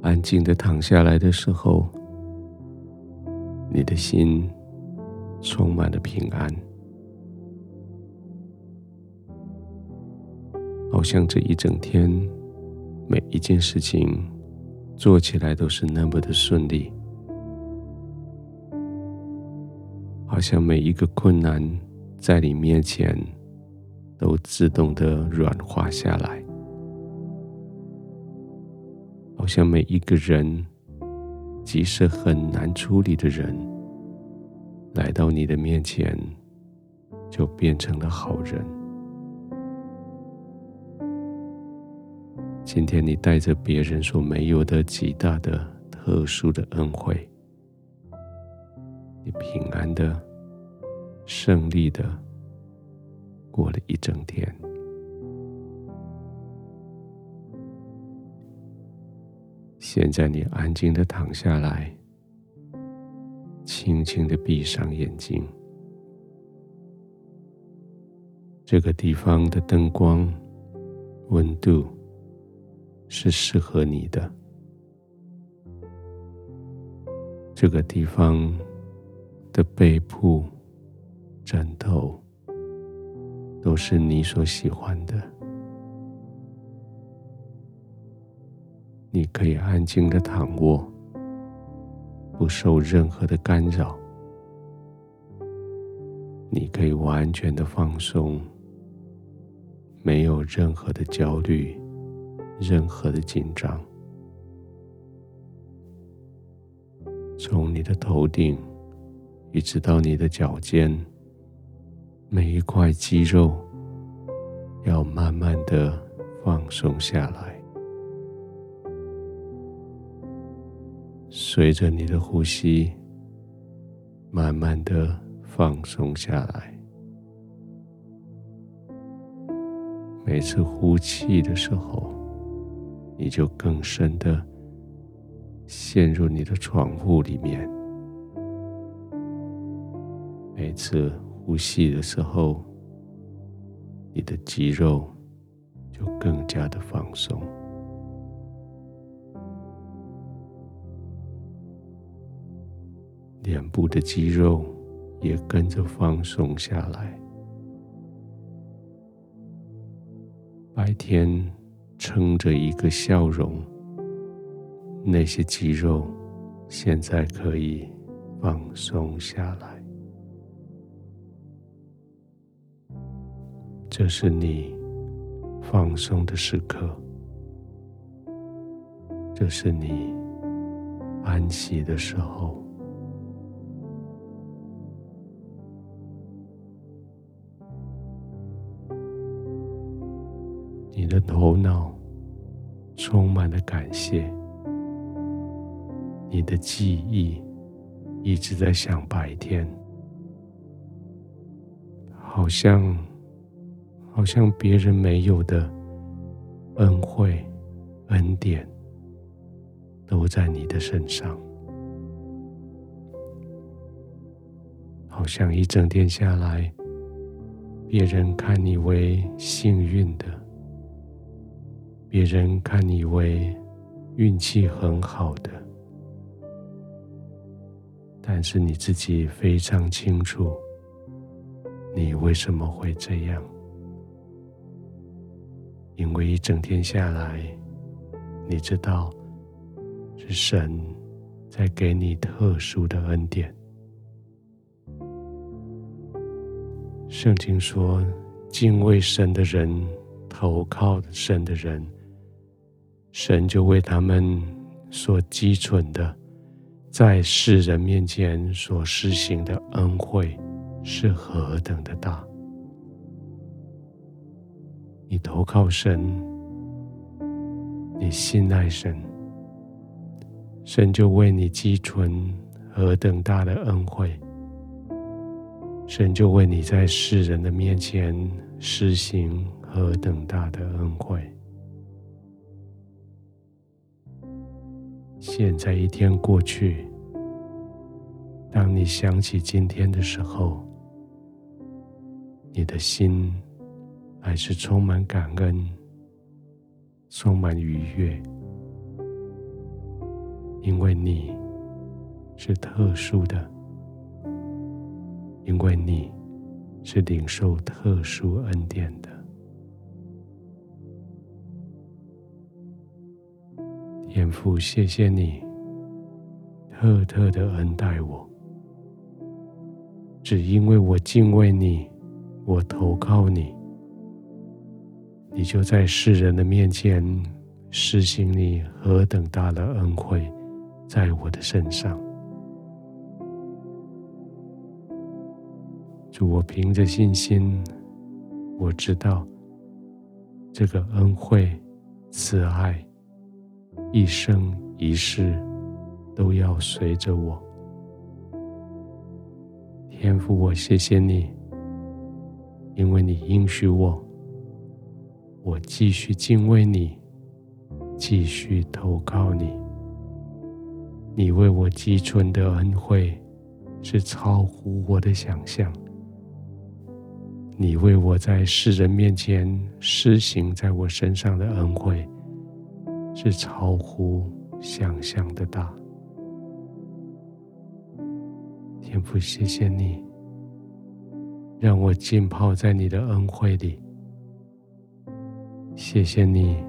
安静的躺下来的时候，你的心充满了平安，好像这一整天每一件事情做起来都是那么的顺利，好像每一个困难在你面前都自动的软化下来。好像每一个人，即使很难处理的人，来到你的面前，就变成了好人。今天你带着别人所没有的极大的特殊的恩惠，你平安的、胜利的过了一整天。现在你安静的躺下来，轻轻的闭上眼睛。这个地方的灯光、温度是适合你的。这个地方的被铺、枕头都是你所喜欢的。你可以安静的躺卧，不受任何的干扰。你可以完全的放松，没有任何的焦虑，任何的紧张。从你的头顶一直到你的脚尖，每一块肌肉要慢慢的放松下来。随着你的呼吸，慢慢的放松下来。每次呼气的时候，你就更深的陷入你的床铺里面。每次呼吸的时候，你的肌肉就更加的放松。脸部的肌肉也跟着放松下来。白天撑着一个笑容，那些肌肉现在可以放松下来。这是你放松的时刻，这是你安息的时候。头脑充满了感谢，你的记忆一直在想白天，好像好像别人没有的恩惠、恩典都在你的身上，好像一整天下来，别人看你为幸运的。别人看你为运气很好的，但是你自己非常清楚，你为什么会这样？因为一整天下来，你知道是神在给你特殊的恩典。圣经说，敬畏神的人，投靠神的人。神就为他们所积存的，在世人面前所施行的恩惠是何等的大！你投靠神，你信赖神，神就为你积存何等大的恩惠，神就为你在世人的面前施行何等大的恩惠。现在一天过去，当你想起今天的时候，你的心还是充满感恩，充满愉悦，因为你是特殊的，因为你是领受特殊恩典的。天父，谢谢你特特的恩待我，只因为我敬畏你，我投靠你，你就在世人的面前施行你何等大的恩惠在我的身上。主，我凭着信心，我知道这个恩惠、慈爱。一生一世都要随着我，天父，我谢谢你，因为你应许我，我继续敬畏你，继续投靠你。你为我积存的恩惠是超乎我的想象，你为我在世人面前施行在我身上的恩惠。是超乎想象的大，天父，谢谢你，让我浸泡在你的恩惠里。谢谢你，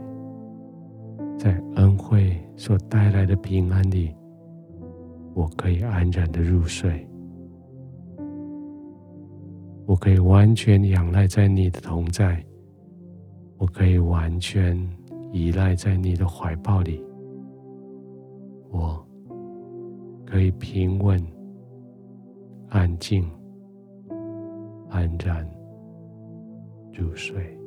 在恩惠所带来的平安里，我可以安然的入睡，我可以完全仰赖在你的同在，我可以完全。依赖在你的怀抱里，我可以平稳、安静、安然入睡。